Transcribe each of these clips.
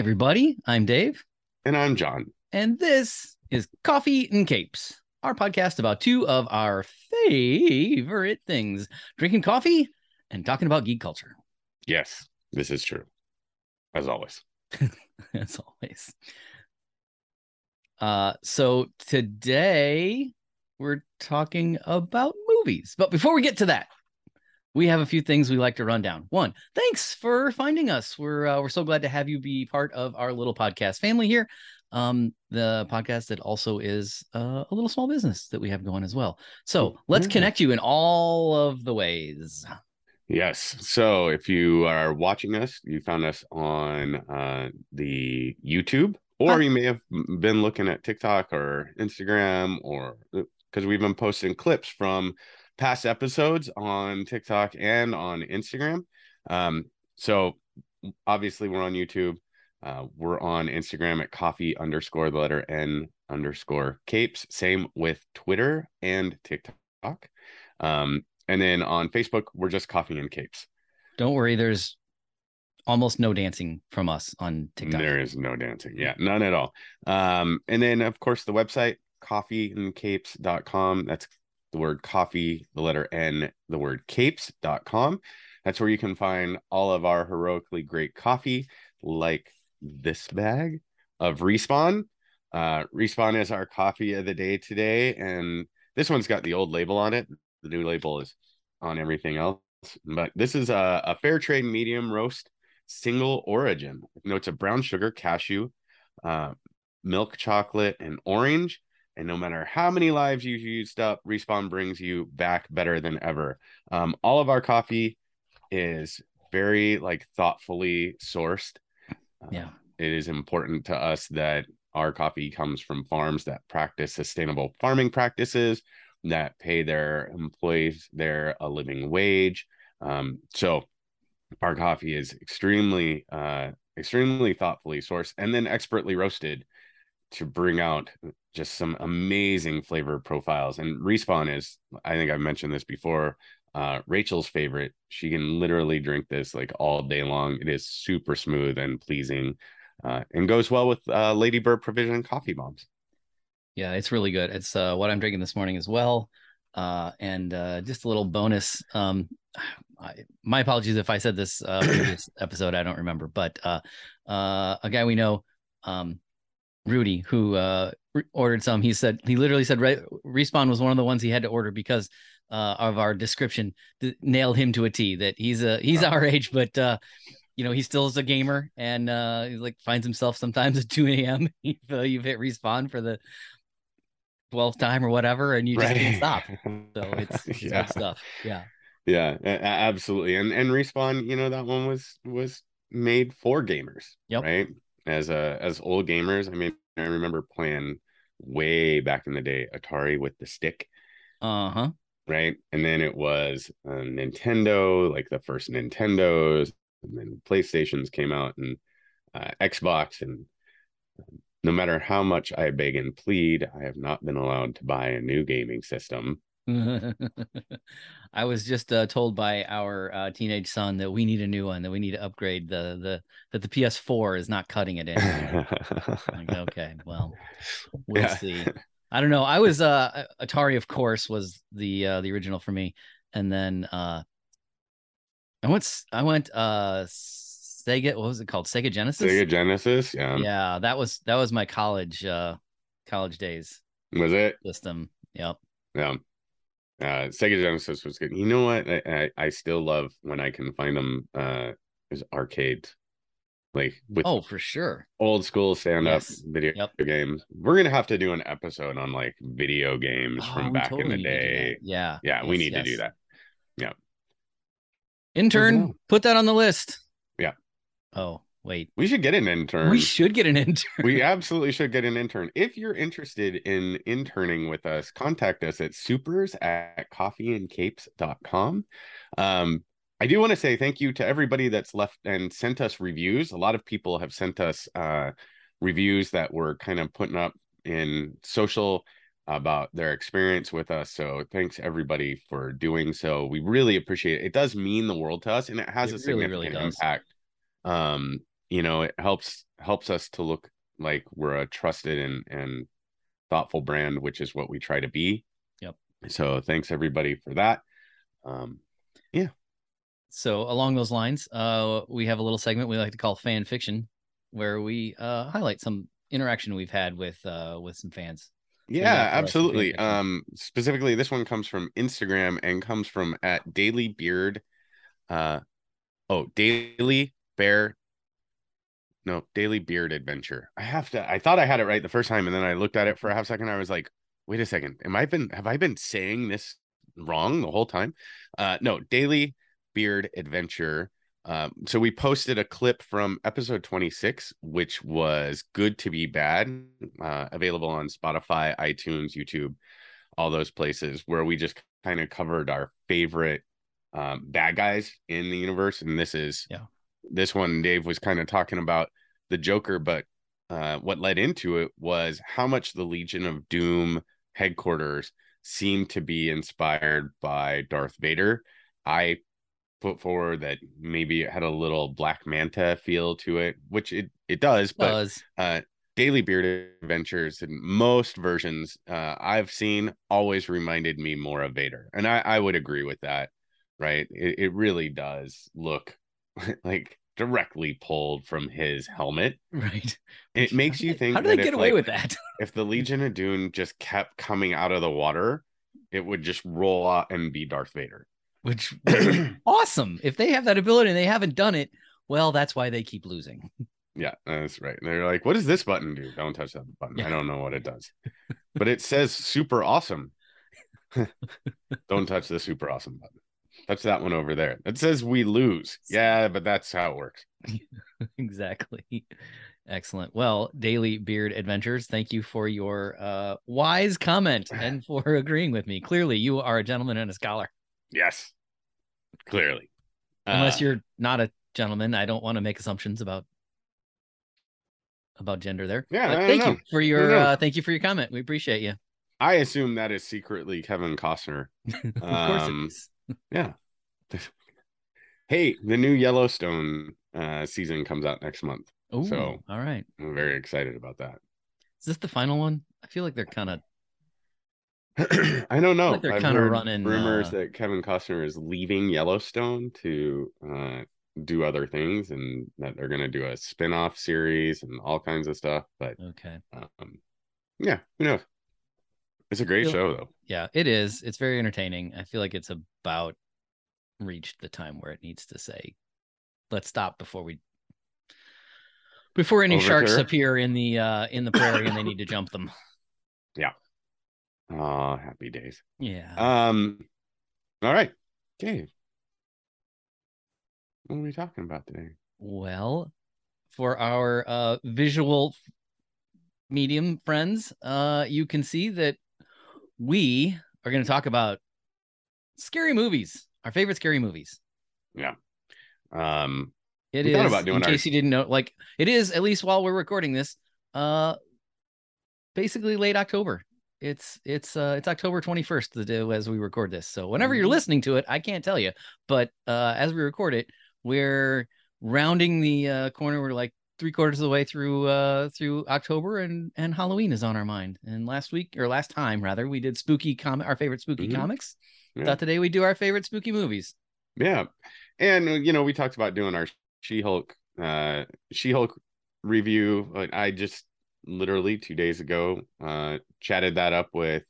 Everybody. I'm Dave. And I'm John. And this is Coffee and Capes, our podcast about two of our favorite things drinking coffee and talking about geek culture. Yes, this is true. As always. As always. Uh, so today we're talking about movies. But before we get to that, we have a few things we like to run down. One, thanks for finding us. We're uh, we're so glad to have you be part of our little podcast family here. Um, the podcast that also is uh, a little small business that we have going as well. So let's mm-hmm. connect you in all of the ways. Yes. So if you are watching us, you found us on uh, the YouTube, or Hi. you may have been looking at TikTok or Instagram, or because uh, we've been posting clips from past episodes on TikTok and on Instagram. Um, so obviously we're on YouTube. Uh, we're on Instagram at coffee underscore the letter N underscore capes. Same with Twitter and TikTok. Um, and then on Facebook, we're just coffee and capes. Don't worry, there's almost no dancing from us on TikTok. There is no dancing. Yeah, none at all. Um, and then of course the website coffeeandcapes.com. That's the word coffee, the letter N, the word capes.com. That's where you can find all of our heroically great coffee, like this bag of Respawn. Uh, Respawn is our coffee of the day today. And this one's got the old label on it. The new label is on everything else. But this is a, a fair trade medium roast single origin. Notes of brown sugar, cashew, uh, milk chocolate, and orange. And no matter how many lives you've used up, Respawn brings you back better than ever. Um, all of our coffee is very like thoughtfully sourced. Uh, yeah. it is important to us that our coffee comes from farms that practice sustainable farming practices, that pay their employees their a living wage. Um, so our coffee is extremely uh extremely thoughtfully sourced and then expertly roasted to bring out just some amazing flavor profiles. And Respawn is, I think I've mentioned this before, uh, Rachel's favorite. She can literally drink this like all day long. It is super smooth and pleasing uh, and goes well with uh, Lady Bird Provision coffee bombs. Yeah, it's really good. It's uh, what I'm drinking this morning as well. Uh, and uh, just a little bonus. Um, I, my apologies if I said this uh, previous episode. I don't remember, but uh, uh, a guy we know, um, Rudy, who uh, re- ordered some, he said he literally said Re- respawn was one of the ones he had to order because uh, of our description th- nailed him to a T. That he's a he's our age, but uh, you know he still is a gamer and uh, he like finds himself sometimes at two a.m. you've hit respawn for the twelfth time or whatever, and you just right. can't stop. So it's, it's yeah. good stuff. Yeah. Yeah, absolutely. And and respawn, you know, that one was was made for gamers. Yep. Right as a as old gamers. I mean, I remember playing way back in the day Atari with the stick. Uh huh. Right, and then it was a Nintendo, like the first Nintendos, and then PlayStations came out, and uh, Xbox, and um, no matter how much I beg and plead, I have not been allowed to buy a new gaming system. I was just uh, told by our uh, teenage son that we need a new one, that we need to upgrade the the that the PS4 is not cutting it in. like, okay, well, we'll yeah. see. I don't know. I was uh Atari, of course, was the uh, the original for me, and then uh I went I went uh Sega. What was it called? Sega Genesis. Sega Genesis. Yeah. Yeah, that was that was my college uh college days. Was it system? Yep. Yeah uh sega genesis was good. You know what? I, I, I still love when i can find them uh is arcades like with oh for sure. old school stand-up yes. video yep. games. We're gonna have to do an episode on like video games oh, from back totally in the day. Yeah. Yeah yes, we need yes. to do that. Yeah intern put that on the list. Yeah. Oh Wait, we should get an intern. We should get an intern. we absolutely should get an intern. If you're interested in interning with us, contact us at supers at coffeeandcapes.com. Um, I do want to say thank you to everybody that's left and sent us reviews. A lot of people have sent us uh, reviews that we're kind of putting up in social about their experience with us. So thanks everybody for doing so. We really appreciate it. It does mean the world to us and it has it a really, significant really impact um you know, it helps helps us to look like we're a trusted and and thoughtful brand, which is what we try to be. Yep. So thanks everybody for that. Um, yeah. So along those lines, uh, we have a little segment we like to call fan fiction, where we uh, highlight some interaction we've had with uh, with some fans. Yeah, absolutely. Um, specifically, this one comes from Instagram and comes from at Daily Beard. Uh, oh, Daily Bear. No, Daily Beard Adventure. I have to. I thought I had it right the first time, and then I looked at it for a half second. I was like, wait a second. Am I been? Have I been saying this wrong the whole time? Uh, no, Daily Beard Adventure. Um, so we posted a clip from episode 26, which was Good to Be Bad, uh, available on Spotify, iTunes, YouTube, all those places where we just kind of covered our favorite um, bad guys in the universe. And this is, yeah, this one, Dave was kind of talking about the Joker, but uh, what led into it was how much the Legion of Doom headquarters seemed to be inspired by Darth Vader. I put forward that maybe it had a little Black Manta feel to it, which it it does. But does. Uh, Daily Beard Adventures in most versions uh, I've seen always reminded me more of Vader, and I I would agree with that. Right, it, it really does look like directly pulled from his helmet. Right. It makes you think. How do they get if, away like, with that? if the Legion of Doom just kept coming out of the water, it would just roll out and be Darth Vader which awesome. If they have that ability and they haven't done it, well, that's why they keep losing. Yeah, that's right. They're like, what does this button do? Don't touch that button. Yeah. I don't know what it does. but it says super awesome. don't touch the super awesome button. Touch that one over there. It says we lose. Yeah, but that's how it works. exactly. Excellent. Well, Daily Beard Adventures, thank you for your uh, wise comment and for agreeing with me. Clearly, you are a gentleman and a scholar. Yes, clearly. Unless uh, you're not a gentleman, I don't want to make assumptions about about gender there. Yeah, thank know. you for your uh, thank you for your comment. We appreciate you. I assume that is secretly Kevin Costner. of course um, it is. yeah. hey, the new Yellowstone uh, season comes out next month. Oh, so all right. I'm very excited about that. Is this the final one? I feel like they're kind of I don't know. Like they're kind of running rumors uh... that Kevin Costner is leaving Yellowstone to uh, do other things, and that they're going to do a spin-off series and all kinds of stuff. But okay, um, yeah, who knows? It's a great feel... show, though. Yeah, it is. It's very entertaining. I feel like it's about reached the time where it needs to say, "Let's stop before we." Before any Overture. sharks appear in the uh in the prairie and they need to jump them. Yeah. Oh, happy days. Yeah. Um. All right. Okay. What are we talking about today? Well, for our uh, visual medium friends, uh, you can see that we are going to talk about scary movies, our favorite scary movies. Yeah. Um. It is. About doing in case you didn't know, like it is at least while we're recording this. Uh, basically late October it's it's uh it's October 21st the day as we record this. So whenever you're mm-hmm. listening to it, I can't tell you, but uh as we record it, we're rounding the uh corner. We're like three quarters of the way through uh through October and and Halloween is on our mind. And last week or last time rather, we did spooky comic our favorite spooky mm-hmm. comics. Yeah. Thought today we do our favorite spooky movies. Yeah. And you know, we talked about doing our She-Hulk uh She-Hulk review. Like I just literally two days ago. Uh, chatted that up with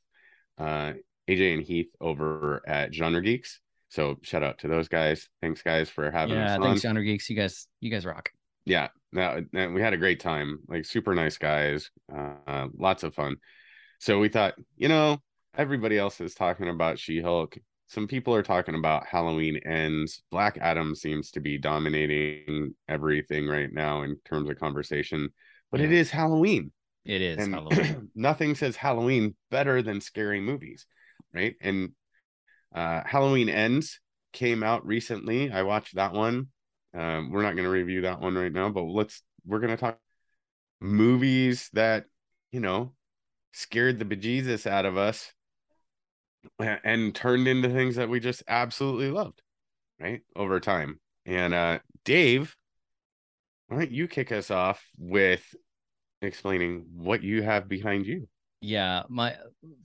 uh, AJ and Heath over at Genre Geeks. So shout out to those guys. Thanks guys for having yeah, us. Yeah, thanks Genre Geeks. You guys, you guys rock. Yeah, that, that, we had a great time. Like super nice guys. Uh, lots of fun. So we thought, you know, everybody else is talking about She-Hulk. Some people are talking about Halloween ends. Black Adam seems to be dominating everything right now in terms of conversation but yeah. it is Halloween. It is and Halloween. nothing says Halloween better than scary movies, right? And uh, Halloween Ends came out recently. I watched that one. Um, we're not going to review that one right now, but let's we're going to talk movies that you know scared the bejesus out of us and turned into things that we just absolutely loved, right? Over time. And uh, Dave why don't you kick us off with explaining what you have behind you? Yeah, my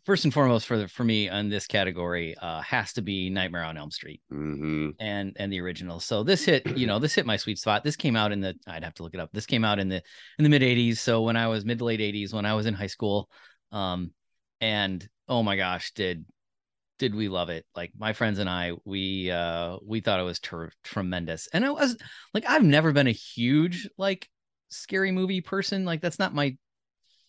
first and foremost for the, for me on this category uh, has to be Nightmare on Elm Street Mm-hmm. and and the original. So this hit, you know, this hit my sweet spot. This came out in the I'd have to look it up. This came out in the in the mid 80s. So when I was mid to late 80s, when I was in high school, um, and oh my gosh, did did we love it? Like my friends and I, we uh we thought it was ter- tremendous. And I was like, I've never been a huge like scary movie person. Like that's not my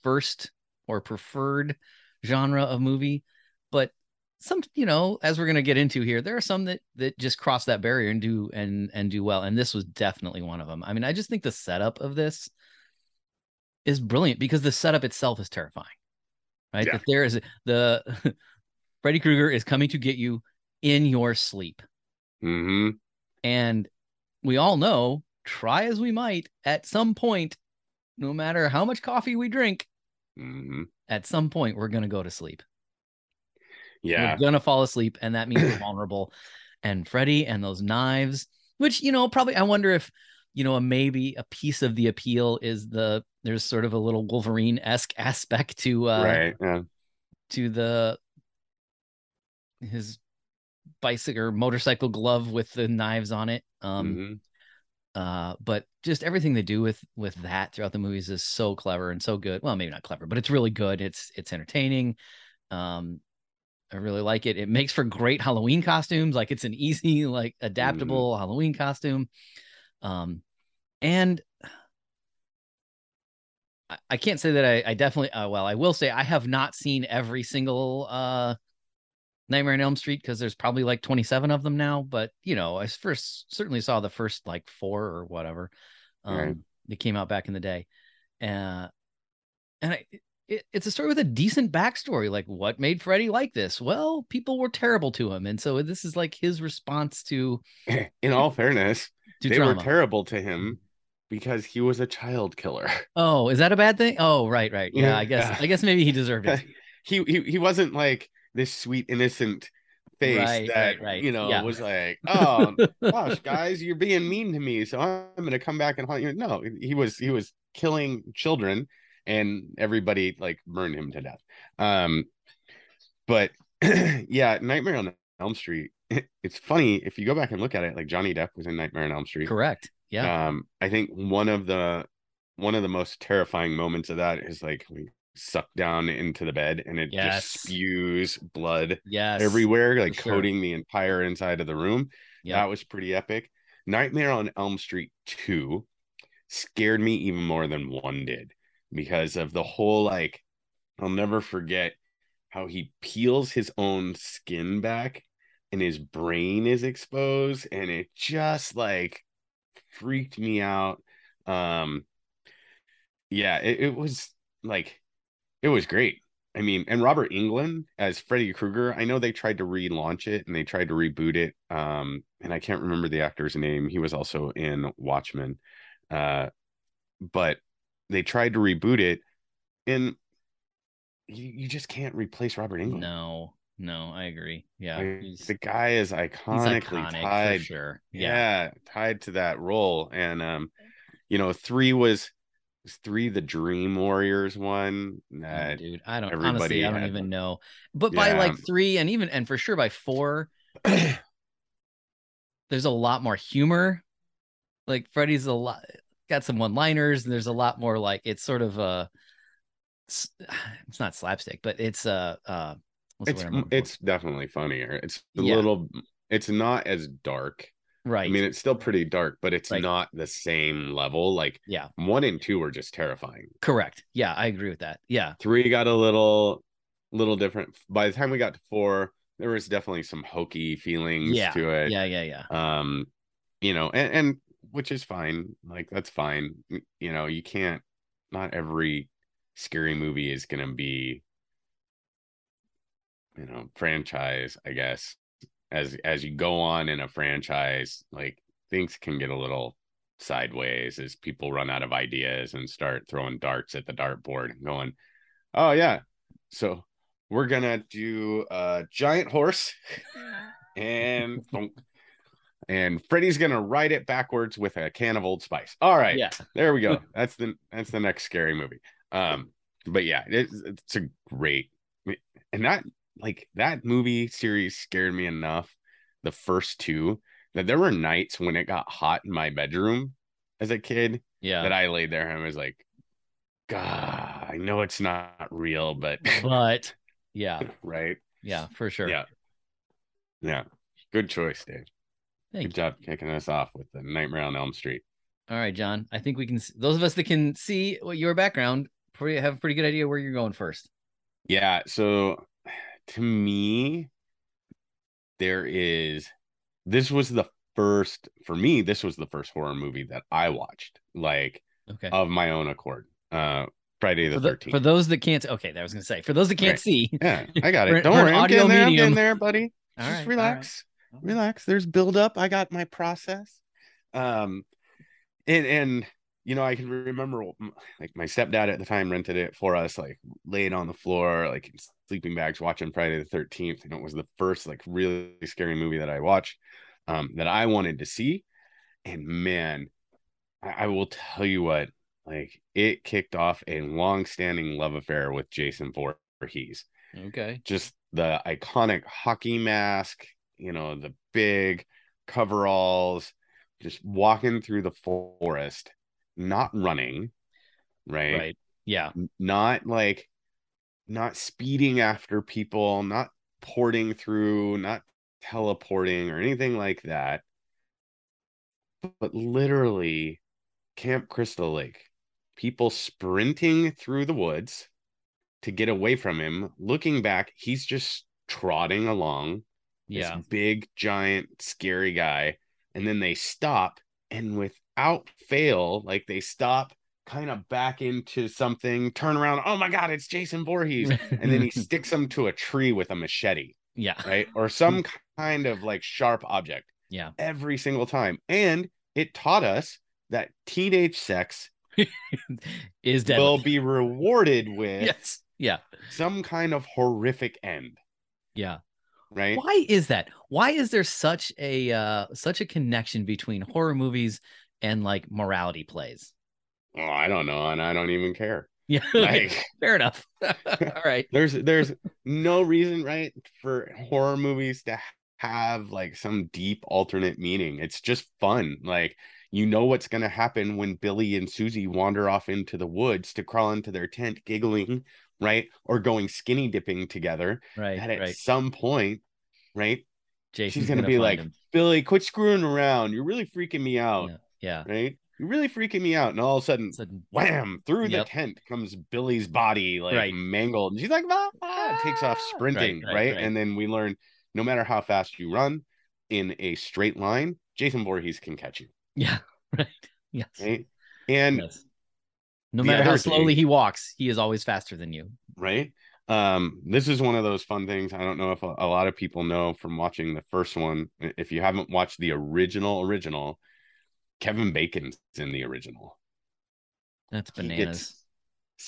first or preferred genre of movie, but some you know as we're going to get into here there are some that that just cross that barrier and do and and do well and this was definitely one of them i mean i just think the setup of this is brilliant because the setup itself is terrifying right Yeah. that there is the freddy krueger is coming to get you in your sleep Mm-hmm. and we all know try as we might at some point no matter how much coffee we drink Mm-hmm. at some point we're going to go to sleep Yeah. We're gonna fall asleep, and that means we're vulnerable. And Freddy and those knives, which you know, probably I wonder if you know, maybe a piece of the appeal is the there's sort of a little Wolverine esque aspect to uh right. Yeah. to the his bicycle or motorcycle glove with the knives on it. Um Mhm. uh but just everything they do with with that throughout the movies is so clever and so good. Well maybe not clever but it's really good. It's it's entertaining. Um i really like it. It makes for great halloween costumes. Like it's an easy like adaptable halloween costume. Um and I, I can't say that i i definitely uh, well i will say i have not seen every single uh Nightmare on Elm Street because there's probably like 27 of them now, but you know, I first certainly saw the first like four or whatever. Um, Right. that came out back in the day. Uh, and I, it, it's a story with a decent backstory. Like, what made Freddy like this? Well, people were terrible to him, and so this is like his response to In all fairness, to they trauma. were terrible to him because he was a child killer. oh, is that a bad thing? Oh, right, right. Yeah, Yeah. I guess I guess maybe he deserved it. he he he wasn't like this sweet innocent face Right, that right, right. you know Yeah. was like, oh gosh, guys, you're being mean to me, so I'm gonna come back and haunt you. No, he was he was killing children, and everybody like burned him to death. Um, but yeah, Nightmare on Elm Street. It's funny if you go back and look at it. Like Johnny Depp was in Nightmare on Elm Street. Correct. Yeah. Um, I think one of the one of the most terrifying moments of that is like we suck down into the bed and it Yes. just spews blood yes. everywhere, like sure. coating the entire inside of the room. Yeah. That was pretty epic. Nightmare on Elm Street 2 scared me even more than one did because of the whole like I'll never forget how he peels his own skin back and his brain is exposed and it just like freaked me out. Um yeah, it, it was like it was great. I mean, and Robert Englund as Freddy Krueger, I know they tried to relaunch it and they tried to reboot it. Um, and I can't remember the actor's name. He was also in Watchmen. Uh, but they tried to reboot it, and you, you just can't replace Robert Englund. No, no, I agree. Yeah. Like, the guy is iconically iconic tied for sure. yeah. Yeah. tied to that role and um you know three was was three the dream warriors one? that dude, I don't everybody honestly, I don't had even know. But by like three, and even and for sure by four, there's a lot more humor. Like Freddy's a lot got some one-liners, and there's a lot more like it's sort of a it's it's not slapstick, but it's uh uh it's word I'm looking for? it's definitely funnier it's a Yeah. little it's not as dark right. i mean it's still pretty dark but it's Right. not the same level like yeah, one and two were just terrifying correct. Yeah, I agree with that. Yeah. three got a little little different by the time we got to four there was definitely some hokey feelings Yeah. to it Yeah, yeah, yeah. um you know and, and which is fine like that's fine you know you can't not every scary movie is gonna be you know franchise i guess as as you go on in a franchise like things can get a little sideways as people run out of ideas and start throwing darts at the dartboard and going oh yeah so we're gonna do a giant horse and and Freddy's gonna ride it backwards with a can of Old Spice. All right, Yeah. there we go. That's the that's the next scary movie. Um, but yeah, it's, it's a great and that like that movie series scared me enough. The first two that there were nights when it got hot in my bedroom as a kid Yeah. that I laid there and was like, God, I know it's not real, but but yeah, right, yeah, for sure. Yeah. yeah, good choice, Dave. Thank Good job kicking us off with the Nightmare on Elm Street. All right, John. I think we can. Those of us that can see what your background pretty have a pretty good idea where you're going first. Yeah. So to me, there is this was the first for me, this was the first horror movie that I watched, like Okay. of my own accord. Uh Friday the thirteenth. for those that can't. Okay, that was gonna say for those that can't Right. see. yeah, I got it. Don't worry. I'm getting there. I'm medium. getting there, buddy. All Just right. relax. Relax. There's build up. I got my process. Um and and you know, I can remember like my stepdad at the time rented it for us, like laying on the floor, like in sleeping bags, watching Friday the 13th. And it was the first like really scary movie that I watched um, that I wanted to see. And man, I, I will tell you what, like it kicked off a long-standing love affair with Jason Voorhees Okay. just the iconic hockey mask, you know, the big coveralls, just walking through the forest, not running, right? Right. Yeah. Not like not speeding after people, not porting through, not teleporting or anything like that. But literally Camp Crystal Lake, people sprinting through the woods to get away from him. Looking back, he's just trotting along. Yeah. This big, giant, scary guy. And then they stop and without fail, like they stop, kind of back into something, turn around. Oh my God, it's Jason Voorhees. And then he sticks him to a tree with a machete, yeah. right? Or some kind of like sharp object Yeah. every single time. And it taught us that teenage sex Is deadly. will be rewarded with yes. Yeah. some kind of horrific end, Yeah. right? Why is that? Why is there such a uh such a connection between horror movies and like morality plays? Oh, I don't know, and I don't even care. Yeah. Like Fair enough. All right. there's there's no reason, right, for horror movies to have like some deep alternate meaning. It's just fun. Like you know what's gonna happen when Billy and Susie wander off into the woods to crawl into their tent giggling, right? Or going skinny dipping together. Right. That at Right. some point, right? Jason's She's gonna, be like, him. Billy, quit screwing around. You're really freaking me out. Yeah. Yeah. Right? You're really freaking me out. And all of a sudden, Sudden- wham, through the tent comes Billy's body, like Right. mangled. And she's like, ah, ah, takes off Ah. sprinting, Right, right, right, right. And then we learn no matter how fast you run in a straight line, Jason Voorhees can catch you, Yeah. Right. Yes. right? And yes. No matter how slowly thing- he walks, he is always faster than you. right? Um, this is one of those fun things. I don't know if a, a lot of people know from watching the first one. If you haven't watched the original, original, Kevin Bacon's in the original. That's bananas.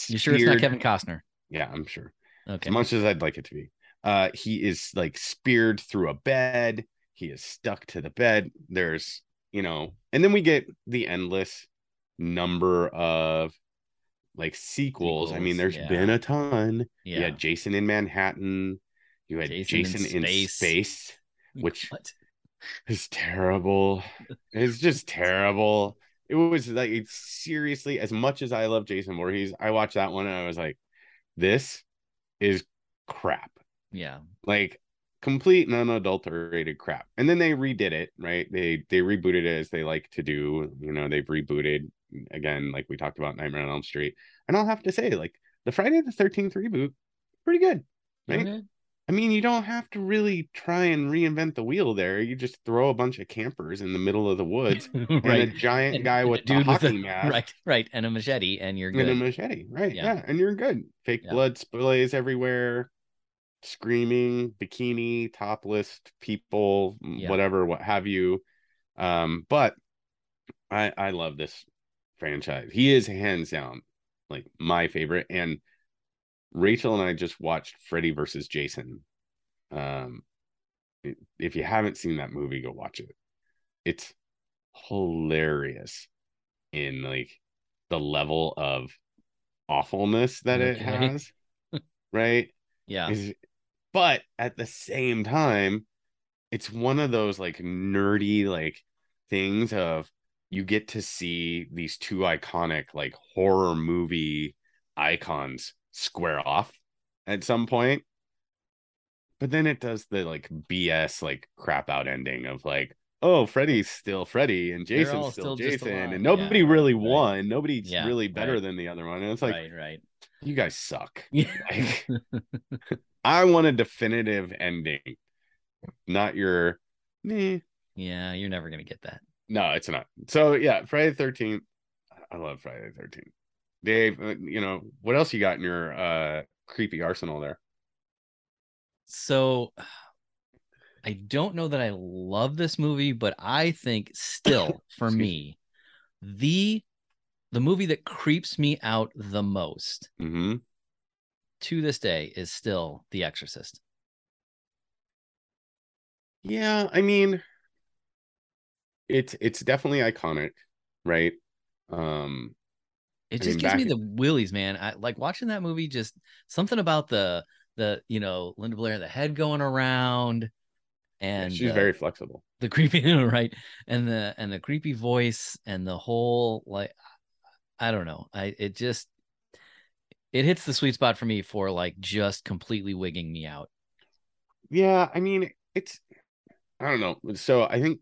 You sure it's not Kevin Costner? Yeah, I'm sure. Okay. as much as I'd like it to be. Uh, he is like speared through a bed. He is stuck to the bed. There's, you know, and then we get the endless number of like sequels. I mean, Sequels, there's yeah. been a ton. Yeah. You had Jason in Manhattan. You had Jason in Jason, in, Space. space. which- What? It's terrible. It's just terrible. It was like it's seriously as much as I love Jason Voorhees. I watched that one and I was like, this is crap Yeah. like complete and unadulterated crap and then they redid it right they they rebooted it as they like to do you know they've rebooted again like we talked about nightmare on elm street and i'll have to say like the friday the 13th reboot pretty good right Okay. I mean you don't have to really try and reinvent the wheel there you just throw a bunch of campers in the middle of the woods and a giant And- guy and a with dude a with hockey a- mask Right. Right. And a machete, and you're good. and a machete right Yeah. yeah, and you're good fake Yeah. blood splays everywhere screaming bikini topless people Yeah. whatever what have you um but i i love this franchise he is hands down like my favorite and rachel and i just watched freddy versus jason um if you haven't seen that movie go watch it it's hilarious in like the level of awfulness that it Okay. has. right? Yeah. Is- but at the same time, it's one of those like nerdy like things of you get to see these two iconic like horror movie icons square off at some point. But then it does the like BS like crap out ending of like, oh, Freddy's still Freddy and Jason's still, still Jason, and nobody Yeah, really right. won. Nobody's Yeah, really better right. than the other one. And it's like, right, right. you guys suck. Like, I want a definitive ending, not your meh. yeah, you're never gonna get that. No, it's not. So yeah, Friday Thirteenth. I love Friday Thirteenth. Dave, uh, you know what else you got in your uh creepy arsenal there? So I don't know that I love this movie, but I think still for me, the the movie that creeps me out the most hmm to this day is still The Exorcist. Yeah, I mean, it's it's definitely iconic, right? Um, It I just mean, gives me the willies, man. I like watching that movie. Just something about the the you know Linda Blair, the head going around, yeah, and she's uh, very flexible. the creepy right, and the and the creepy voice and the whole like, I don't know. I it just it hits the sweet spot for me for like just completely wigging me out. Yeah, I mean, it's I don't know. So I think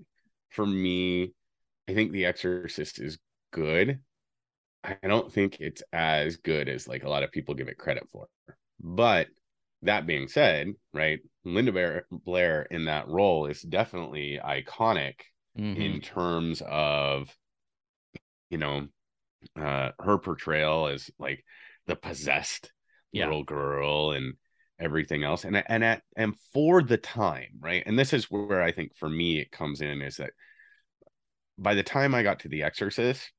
for me, I think The Exorcist is good. I don't think it's as good as like a lot of people give it credit for. But that being said, right, Linda Blair, Blair in that role is definitely iconic Mhm. in terms of you know uh her portrayal as like the possessed Yeah. little girl and everything else and and at and for the time right and this is where i think for me it comes in is that by the time i got to the exorcist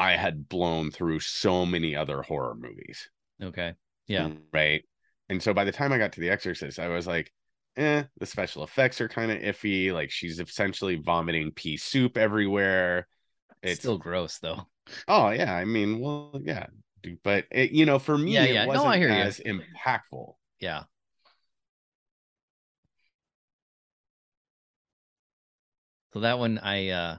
i had blown through so many other horror movies Okay. Yeah. right and so by the time i got to the exorcist i was like eh the special effects are kind of iffy like she's essentially vomiting pea soup everywhere It's it's still gross though. oh yeah i mean well yeah but it, you know for me Yeah, it yeah. No, wasn't I hear you. as impactful Yeah. So that one I uh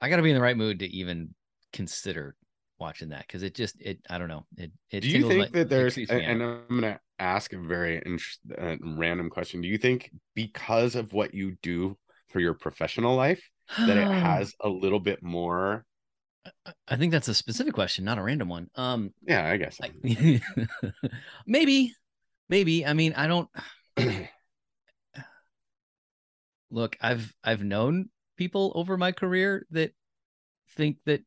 I got to be in the right mood to even consider watching that cuz it just it I don't know. It it do you think my- that there's and, and i'm gonna ask a very uh, random question do you think because of what you do for your professional life that it has a little bit more I think that's a specific question, not a random one. Um yeah i guess I- maybe maybe I mean I don't look I've I've known people over my career that think that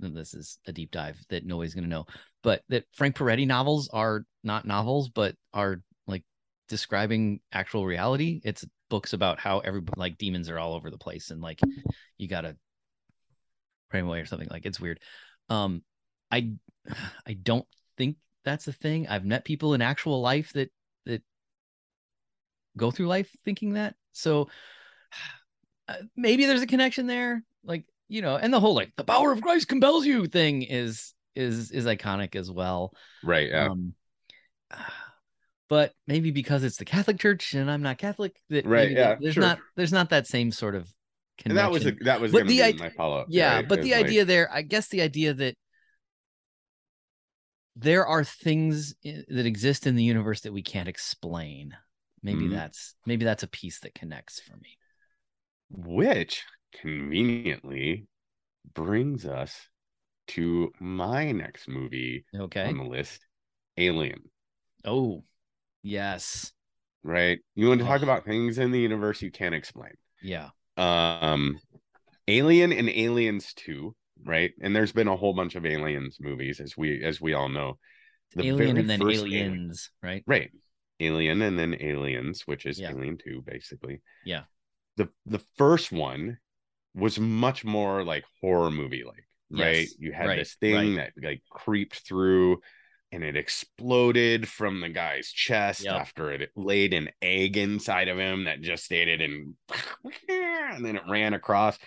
this is a deep dive that nobody's going to know but that Frank Peretti novels are not novels but are like describing actual reality. It's books about how every like demons are all over the place and like you got to pray away or something like it's weird. Um I I don't think that's a thing. I've met people in actual life that that go through life thinking that. So uh, maybe there's a connection there. Like you know and the whole like the power of christ compels you thing is is is iconic as well right yeah um but maybe because it's the catholic church and i'm not catholic that Right, yeah, there's sure. not there's not that same sort of and connection. that was a, that was But the i- my follow-up yeah right? but the like- idea there i guess the idea that there are things that exist in the universe that we can't explain maybe Mhm. that's maybe that's a piece that connects for me which conveniently brings us to my next movie okay. on the list alien. Oh yes. Right? You want to talk Oh. about things in the universe you can't explain. Yeah. Um alien and aliens 2 right? And there's been a whole bunch of aliens movies as we as we all know. The alien and then aliens Alien- right? Right. Alien and then aliens which is Yeah. alien 2 basically. Yeah. the the first one was much more like horror movie like right Yes, you had right, this thing that like creeped through and it exploded from the guy's chest Yep. after it laid an egg inside of him that gestated and and then it ran across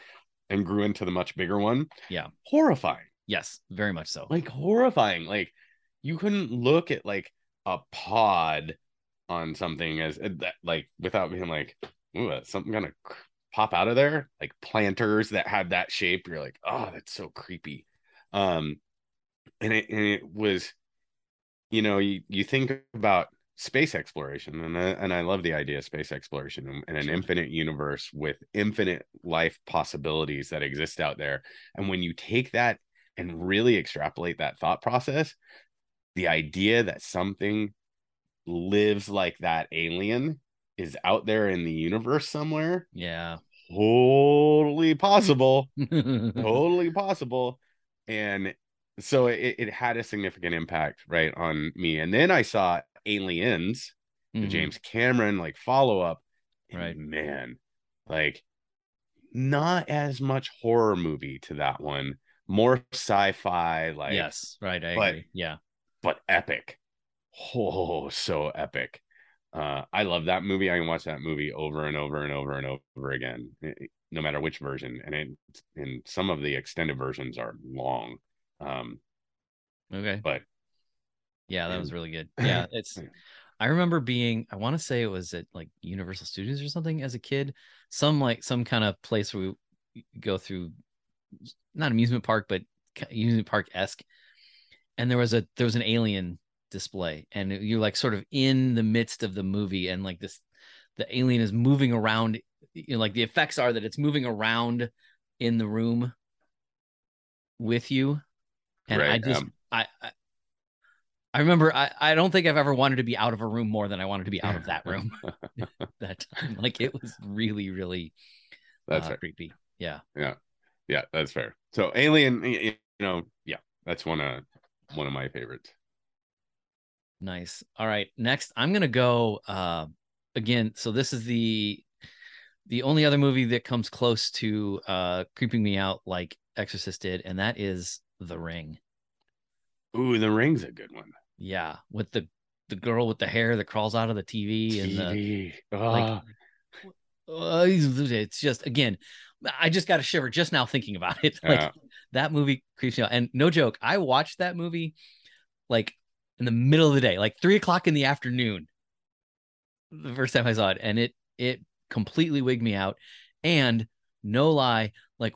and grew into the much bigger one. Yeah. Horrifying. Yes, very much so. Like horrifying. Like you couldn't look at like a pod on something as uh, that like without being like, ooh, something gonna pop out of there. Like planters that had that shape. You're like, oh, that's so creepy. Um and it and it was, you know, you, you think about space exploration and I, and I love the idea of space exploration and, and an infinite universe with infinite life possibilities that exist out there and when you take that and really extrapolate that thought process the idea that something lives like that alien is out there in the universe somewhere Yeah. totally possible totally possible and so it, it had a significant impact right on me and then i saw aliens the Mhm. james cameron like follow-up Right. man like not as much horror movie to that one more sci-fi like yes. Right. I but- agree. Yeah. but epic oh so epic uh i love that movie i can watch that movie over and over and over and over again eh, no matter which version and it and some of the extended versions are long um Okay. but Yeah, that was really good. Yeah, it's I remember being I want to say it was at like Universal Studios or something as a kid, some like some kind of place where we go through not amusement park but amusement park esque, and there was a there was an alien display, and you're like sort of in the midst of the movie, and like this the alien is moving around, you know, like the effects are that it's moving around in the room with you, and I just um, I, I I remember I, I don't think I've ever wanted to be out of a room more than I wanted to be out of that room that time. Like it was really, really that's uh, creepy. Yeah. yeah Yeah, that's fair so alien you know yeah that's one of one of my favorites Nice. All right. Next, I'm gonna go uh again. So this is the the only other movie that comes close to uh creeping me out like Exorcist did, and that is The Ring. ooh the ring's a good one Yeah, with the the girl with the hair that crawls out of the TV and the TV. like uh, it's just again i just got a shiver just now thinking about it like Yeah. that movie creeps me out and no joke i watched that movie like in the middle of the day like three o'clock in the afternoon the first time i saw it and it it completely wigged me out and no lie like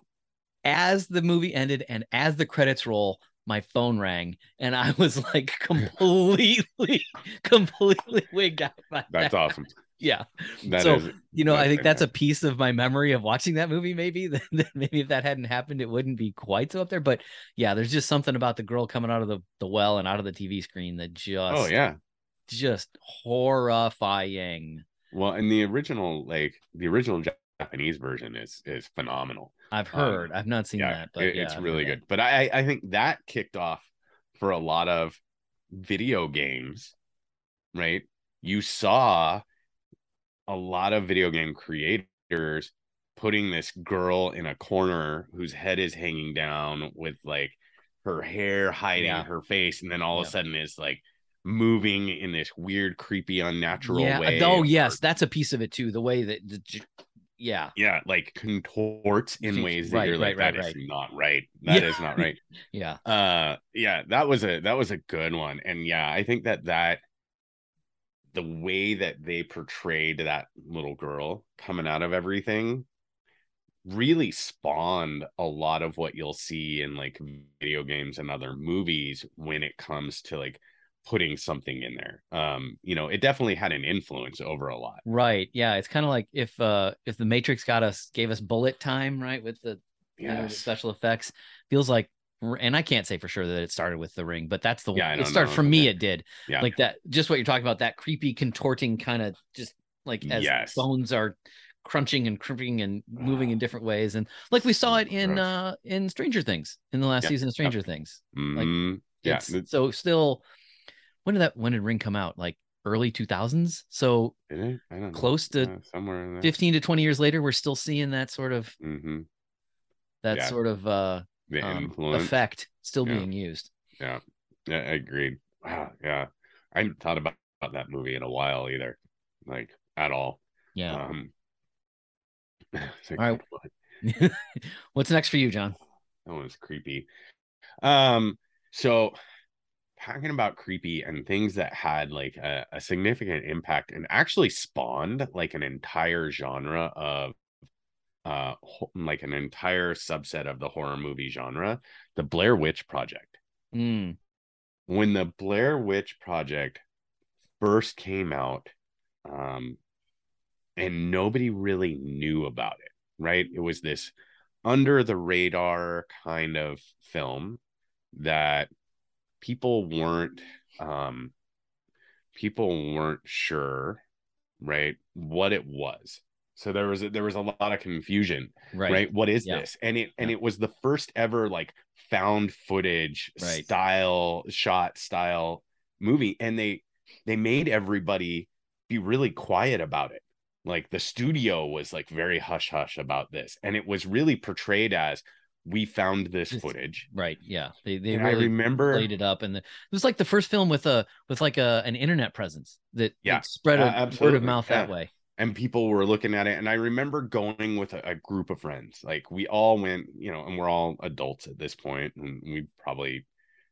as the movie ended and as the credits roll my phone rang and i was like completely completely wigged out by that's that. awesome yeah That So, is- you know, I think that's a piece of my memory of watching that movie. Maybe that that maybe if that hadn't happened, it wouldn't be quite so up there. But yeah, there's just something about the girl coming out of the, the well and out of the TV screen that just oh yeah just horrifying. well and the original like the original japanese version is is phenomenal I've Um, heard. I've not seen yeah, that, but it- yeah, it's I've really good. But I I think that kicked off for a lot of video games, right? You saw a lot of video game creators putting this girl in a corner whose head is hanging down with like her hair hiding Yeah. her face, and then all of a sudden is like moving in this weird, creepy, unnatural yeah. way. Oh yes, that's a piece of it too. The way that the, yeah, yeah, like contorts in ways that Right, you're like, right, that right, is not right. That is Yeah. not right. yeah, uh yeah that was a that was a good one and yeah i think that that the way that they portrayed that little girl coming out of everything really spawned a lot of what you'll see in like video games and other movies when it comes to like putting something in there. Um you know it definitely had an influence over a lot. Right. Yeah, it's kind of like if uh if the Matrix got us gave us bullet time, right, with the you know, special effects feels like and i can't say for sure that it started with the ring but that's the Yeah, I it started know. for me Okay. it did yeah like that just what you're talking about that creepy contorting kind of just like as Yes. bones are crunching and crimping and moving in different ways and like we saw it in Gross. uh in stranger things in the last Yeah, season of stranger things Mhm. yeah it's so still when did that when did ring come out like early 2000s so I don't know. close to Uh, somewhere in 15 to 20 years later we're still seeing that sort of hmm that Yeah. sort of uh the um, influence effect still Yeah. being used Yeah, yeah, I agreed. Wow, yeah, I hadn't thought about, about that movie in a while either, like at all. yeah Um, All right. What's next for you, John? That one's creepy. Um, so talking about creepy and things that had like a, a significant impact and actually spawned like an entire genre of uh like an entire subset of the horror movie genre the blair witch project. Mm, when the blair witch project first came out um and nobody really knew about it right? It was this under the radar kind of film that people weren't um people weren't sure right what it was so there was a, there was a lot of confusion right. right, what is Yeah. this and it and Yeah. it was the first ever like found footage Right. style shot style movie and they they made everybody be really quiet about it like the studio was like very hush hush about this and it was really portrayed as we found this footage Right. Yeah. They they and i remember played it up, and the, it was like the first film with a with like a an internet presence that, that Yeah. spread Uh, a word of mouth that way. And people were looking at it and i remember going with a, a group of friends like we all went you know and we're all adults at this point and we probably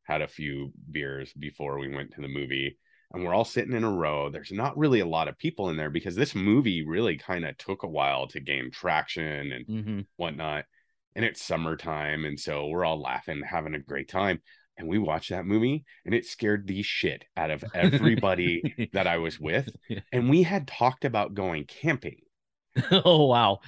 had a few beers before we went to the movie and we're all sitting in a row there's not really a lot of people in there because this movie really kind of took a while to gain traction and hmm whatnot and it's summertime and so we're all laughing having a great time and we watched that movie and it scared the shit out of everybody that i was with and we had talked about going camping oh wow.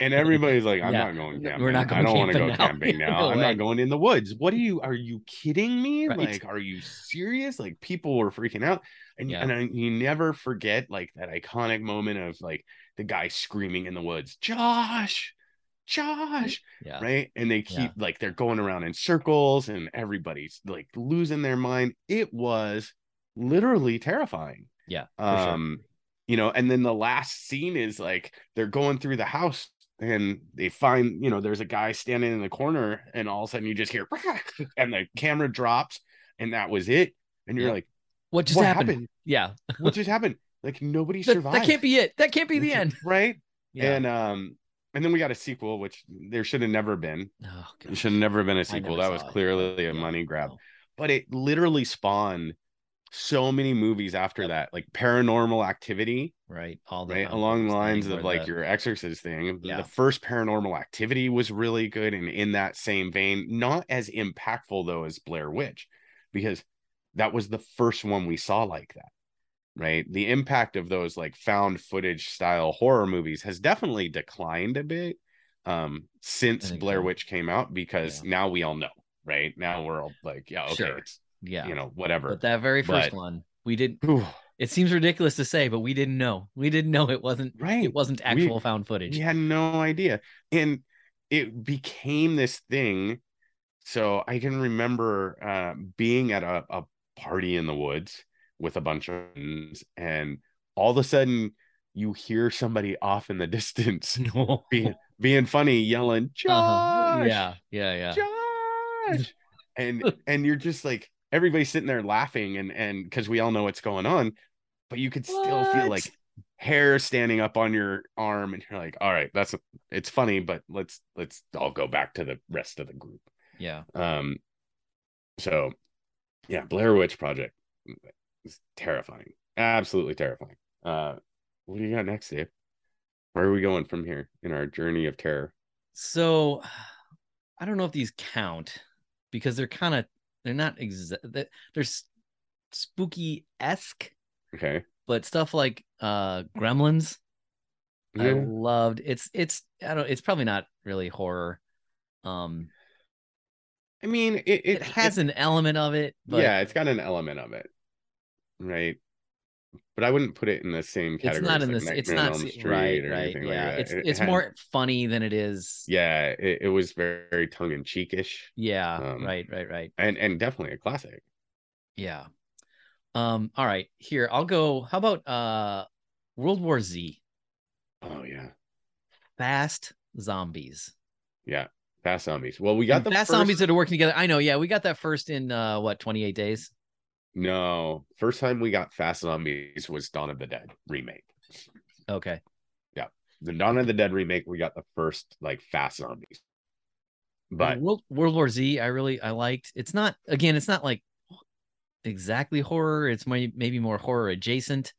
and everybody's like, I'm Yeah. not going camping. We're not I don't want to go camping now." camping now. No I'm way. not going in the woods. What are you? Are you kidding me? Right. Like, are you serious? Like, people were freaking out, and Yeah. and I, you never forget like that iconic moment of like the guy screaming in the woods, Josh, Josh, Yeah. right? And they keep Yeah. like they're going around in circles, and everybody's like losing their mind. It was literally terrifying Yeah. For sure. um you know and then the last scene is like they're going through the house and they find you know there's a guy standing in the corner and all of a sudden you just hear and the camera drops and that was it and you're Yeah. like What just what happened? happened? Yeah. what just happened like nobody That, survived that can't be it. That can't be the end. right Yeah. and um and then we got a sequel which there should have never been oh, it should have never been a sequel that was it. clearly a money grab No. but it literally spawned so many movies after Yep. that like paranormal activity Right. All the right along the lines of like the- your exorcist thing Yeah. the first paranormal activity was really good and in that same vein not as impactful though as blair witch because that was the first one we saw like that right the impact of those like found footage style horror movies has definitely declined a bit um since blair so. witch came out because Yeah. now we all know right now we're all like yeah okay Sure. it's yeah. you know whatever But that very first But- one, we didn't. Whew. It seems ridiculous to say, but we didn't know. We didn't know it wasn't. right It wasn't We- actual found footage. We had no idea. And it became this thing. So I can remember uh, being at a, a party in the woods with a bunch of friends, and all of a sudden you hear somebody off in the distance being being funny, yelling, Josh, Uh-huh. Yeah. Yeah. Yeah. Josh. and and you're just like everybody's sitting there laughing and and because we all know what's going on, but you could still feel like hair standing up on your arm and you're like all right that's it's funny but let's let's all go back to the rest of the group Yeah. um so yeah blair witch project is terrifying absolutely terrifying uh what do you got next dave where are we going from here in our journey of terror So I don't know if these count because they're kind of they're not exact. They're spooky esque, okay but stuff like uh Gremlins. I Yeah. loved. It's it's I don't. It's probably not really horror. Um, i mean it it, it, has an element of it, but yeah it's got an element of it right but i wouldn't put it in the same category. it's not in like, this. It's not right, right. anything like Yeah, that. it's It it's had- more funny than it is. yeah it, it was very, very tongue-in-cheekish Yeah. Um, right. Right. Right. and and definitely a classic Yeah. Um. All right. Here, I'll go. How about uh, World War Z? oh yeah Fast zombies. yeah fast zombies well we got And the fast first... zombies that are working together. I know. Yeah, we got that first in uh, what 28 days. No first time we got fast zombies was dawn of the dead remake Okay. Yeah, the Dawn of the Dead remake, we got the first like fast zombies. But World World War Z, I really I liked. It's not again, it's not like exactly horror. It's may, maybe more horror adjacent,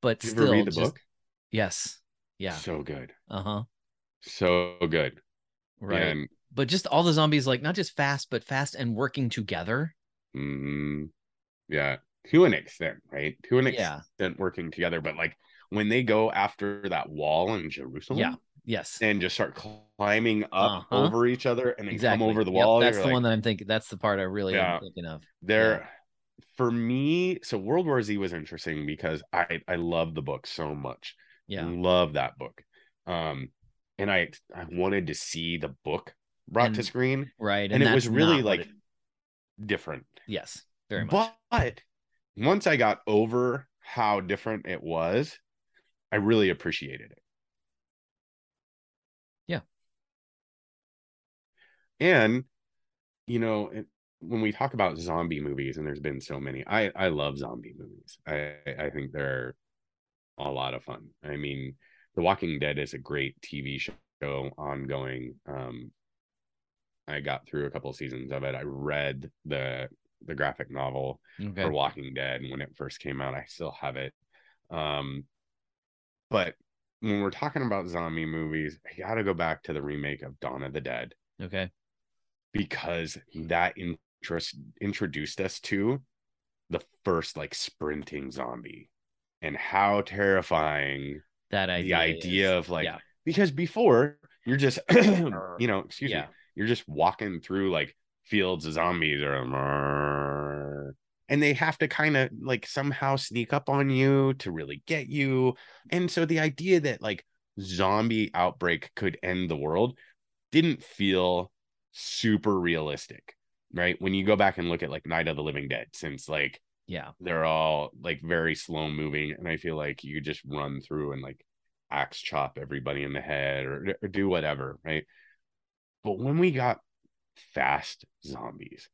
but still read the just- book? Yes. Yeah. So good. Uh-huh. So good. Right. And but just all the zombies like not just fast, but fast and working together. mm, yeah, to an extent, right? To an Yeah. extent working together. But like when they go after that wall in Jerusalem, Yeah. Yes. and just start climbing up Uh-huh. over each other and then Exactly. come over the Yep, wall. that's the like, one that I'm thinking. That's the part I really Yeah. am thinking of. They're for me. So World War Z was interesting because I I love the book so much. Yeah. love that book. Um, and I I wanted to see the book brought to screen, Right. and, it was really like it- different. yes, very much. But once I got over how different it was, I really appreciated it. Yeah. And you know, it, when we talk about zombie movies, and there's been so many, I I love zombie movies. I I think they're a lot of fun. I mean, The Walking Dead is a great TV show ongoing. Um, I got through a couple seasons of it. I read the the graphic novel okay. for Walking Dead And when it first came out. I still have it. Um, but when we're talking about zombie movies, I got to go back to the remake of Dawn of the Dead Okay. because that interest introduced us to the first like sprinting zombie and how terrifying That idea. the idea is- of like yeah. because before you're just you know excuse yeah. me you're just walking through like fields of zombies or and they have to kind of like somehow sneak up on you to really get you. And so the idea that like zombie outbreak could end the world didn't feel super realistic right? When you go back and look at like night of the living dead since like Yeah. they're all like very slow moving and i feel like you just run through and like axe chop everybody in the head or, or do whatever right? But when we got fast zombies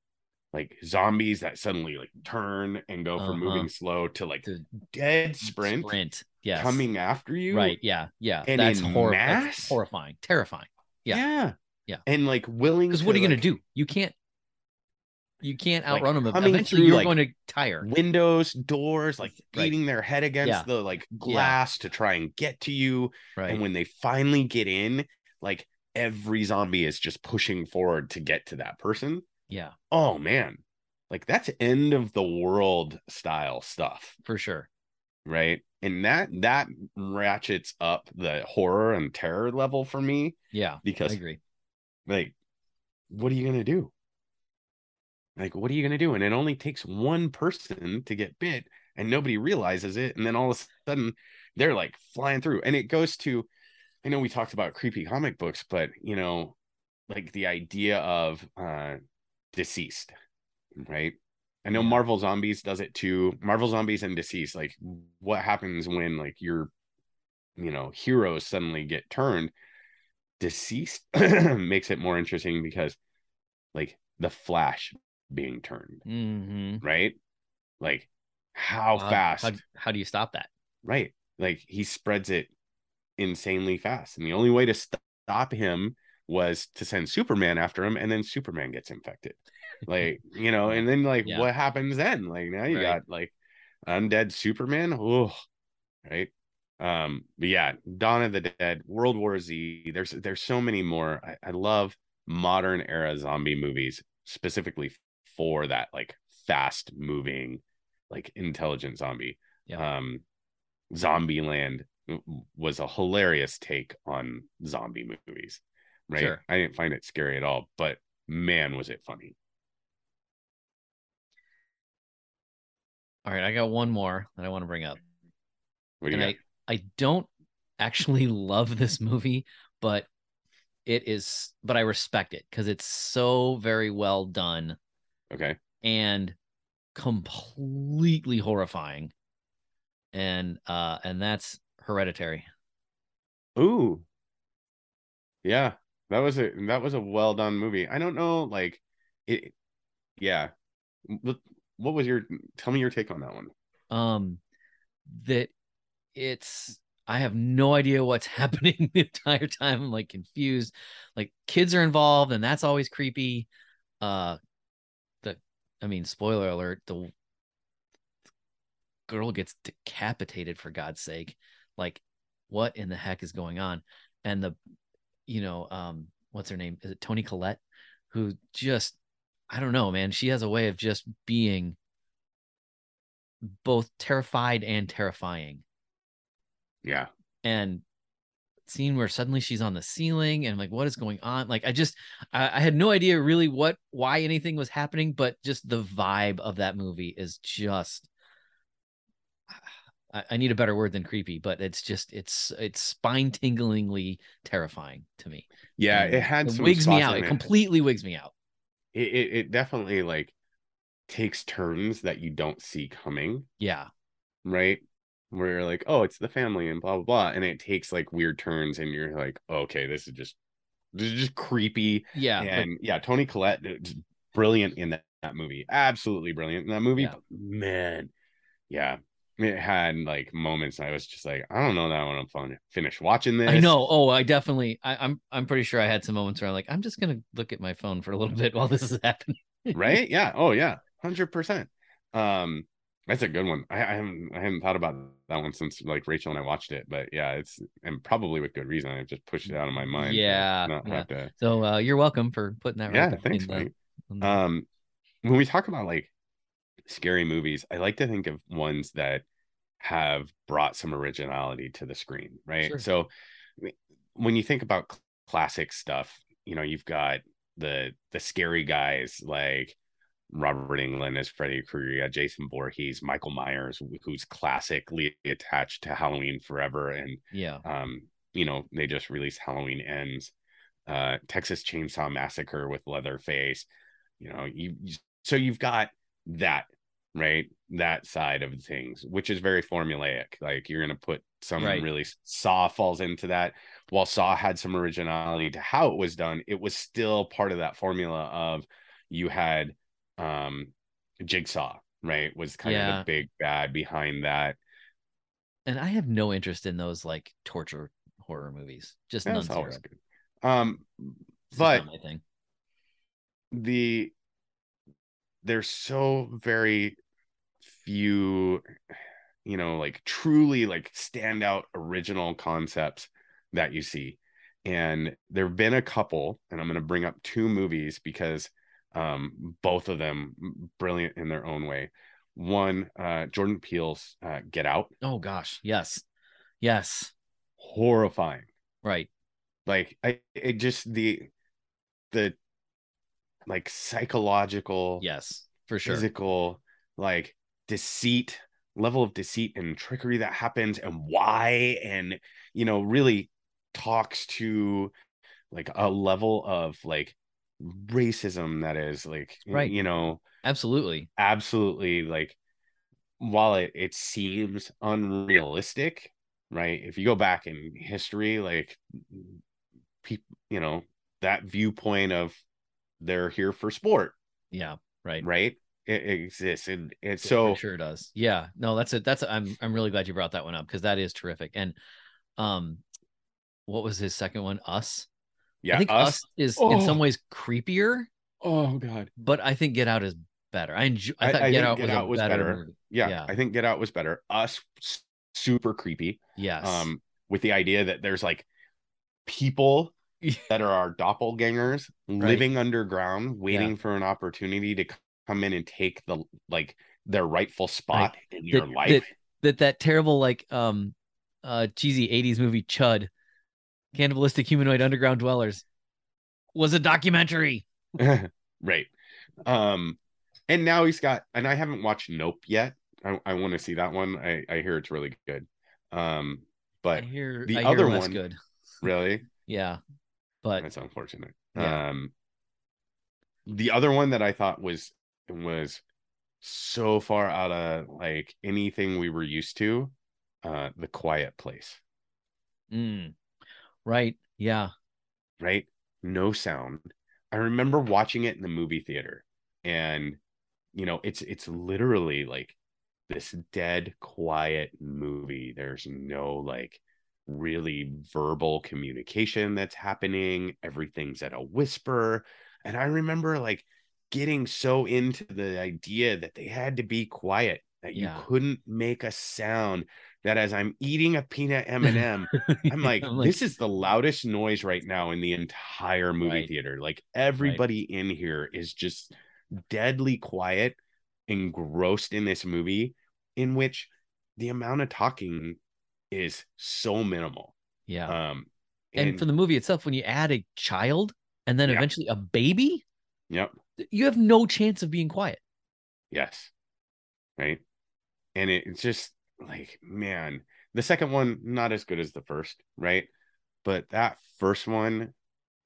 like zombies that suddenly like turn and go from Uh-huh. moving slow to like To dead sprint, Sprint. Yes. coming after you Right. Yeah. Yeah. and that's, hor- mass? that's horrifying. Terrifying. yeah. yeah Yeah. and like willing Because what are you like, going to do? You can't. You can't Like, outrun them. Eventually, through, you're like, going to tire. windows doors like Right. beating their head against Yeah. the like glass to try and get to you Right. And when they finally get in, like every zombie is just pushing forward to get to that person. yeah. Oh man. Like that's end of the world style stuff, For sure. right? And that that ratchets up the horror and terror level for me Yeah. Because I agree. like what are you going to do? Like what are you going to do? And it only takes one person to get bit and nobody realizes it and then all of a sudden they're like flying through and it goes to I know we talked about creepy comic books, but you know, like the idea of uh deceased, right? I know Marvel Zombies does it too. Marvel Zombies and Deceased, like what happens when like your you know heroes suddenly get turned. Deceased makes it more interesting because like the Flash being turned, Mm-hmm. right? Like how fast, How, how do you stop that? right? Like he spreads it insanely fast. And the only way to stop him was to send Superman after him, and then Superman gets infected. Like, you know, and then like Yeah. what happens then? Like now you Right. got like undead Superman. Oh, right. Um, but yeah, Dawn of the Dead, World War Z. There's there's so many more. I, I love modern era zombie movies, specifically for that like fast moving, like intelligent zombie. Yeah. Um Zombieland was a hilarious take on zombie movies, right? Sure. I didn't find it scary at all, but man, was it funny. All right. I got one more that I want to bring up. What and? I, I don't actually love this movie, but it is, but I respect it because it's so very well done okay. and completely horrifying. And, uh, and that's hereditary. Ooh. Yeah. That was a that was a well done movie. I don't know, like it yeah. What, was your tell me your take on that one? um that it's I have no idea what's happening the entire time. I'm like confused. Like kids are involved, and that's always creepy. Uh, the I mean, spoiler alert: the girl gets decapitated for God's sake. Like, what in the heck is going on? And the, you know, um, what's her name? Is it Toni Collette? Who just, I don't know, man. She has a way of just being both terrified and terrifying. Yeah. And scene where suddenly she's on the ceiling and I'm like, what is going on? Like, I just, I, I, had no idea really what, why anything was happening, but just the vibe of that movie is just, I, I need a better word than creepy, but it's just, it's, it's spine tinglingly terrifying to me. Yeah. And it had it wigs me out. It completely wigs me out. It, it, it definitely like takes turns that you don't see coming. Yeah. Right. Where you're like, oh, it's the family and blah blah blah, and it takes like weird turns, and you're like, okay, this is just this is just creepy. Yeah. and yeah, Toni Collette, uh, brilliant in that, that movie, absolutely brilliant in that movie. Yeah. Man, yeah, it had like moments. I was just like, I don't know that when I'm fun finish watching this. I know. Oh, I definitely. I, I'm. I'm pretty sure I had some moments where I'm like, I'm just gonna look at my phone for a little bit while this is happening. right? Yeah. Oh yeah, hundred percent. Um, that's a good one. I, I haven't I haven't thought about that one since like Rachel and I watched it, but yeah, it's and probably with good reason. I just pushed it out of my mind. Yeah, not yeah. have to. So uh, you're welcome for putting that. Yeah, right thanks, the- Um, when we talk about like scary movies, I like to think of ones that have brought some originality to the screen, right? Sure. So when you think about cl- classic stuff, you know, you've got the the scary guys like Robert Englund as Freddy Krueger, Jason Voorhees, Michael Myers, who's classically attached to Halloween forever, and yeah. um, you know, they just released Halloween Ends, uh, Texas Chainsaw Massacre with Leatherface. You know, you- so you've got that right, that side of things, which is very formulaic. Like you're gonna put some Right. really Saw falls into that. While Saw had some originality to how it was done, it was still part of that formula of you had um Jigsaw, right? Was kind of Yeah. the big bad behind that. And I have no interest in those like torture horror movies. Just none. That's zero. always good. Um, but the there's so very few you know like truly like standout original concepts that you see. And there have been a couple and i'm going to bring up two movies because um both of them brilliant in their own way. One uh jordan peele's uh, get out. Oh gosh, yes, yes, horrifying. Right. like i it just the the like psychological Yes, for sure. physical like deceit level of deceit and trickery that happens and why and you know really talks to like a level of like racism that is like Right. you know Absolutely. absolutely like while it, it seems unrealistic right if you go back in history like people you know that viewpoint of they're here for sport Yeah. Right. right it, it exists and it's Yeah, so sure does. Yeah. No, that's it. That's I'm I'm really glad you brought that one up because that is terrific. And um, what was his second one? Us. yeah I think us, Us, is in some Oh. ways creepier, oh god but I think Get Out is better. I enjoy. I I- thought I Get think Out Get was, Out was better. better. yeah, Yeah. i think get out was better us super creepy Yes. um with the idea that there's like people. that are our doppelgangers living underground waiting for an opportunity to come in and take the like their rightful spot in your That- life. that that terrible like um uh cheesy 80s movie Chud, Cannibalistic Humanoid Underground Dwellers, was a documentary. right. Um and now he's got and i haven't watched nope yet. I, I want to see that one. I i hear it's really good. Um but I hear the I other one- good. really? Yeah. But that's unfortunate Yeah. um the other one that i thought was was so far out of like anything we were used to uh the quiet place mm, right. Yeah. right no sound i remember watching it in the movie theater and you know it's it's literally like this dead quiet movie there's no like really verbal communication that's happening. Everything's at a whisper. And I remember like getting so into the idea that they had to be quiet, that you Yeah. couldn't make a sound. That as I'm eating a peanut M&M, I'm like, I'm this is the loudest noise right now in the entire movie Right. theater. Like everybody in here is just deadly quiet, engrossed in this movie, in which the amount of talking is so minimal. yeah. Um, and, for the movie itself, when you add a child and then Yeah. eventually a baby, yep, you have no chance of being quiet. yes, right, and it, it's just like man, the second one not as good as the first, right, but that first one,